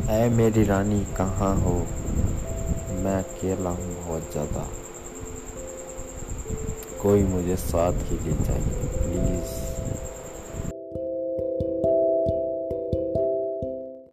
ऐ मेरी रानी, कहाँ हो? मैं अकेला हूँ बहुत ज़्यादा। कोई मुझे साथ के लिए चाहिए।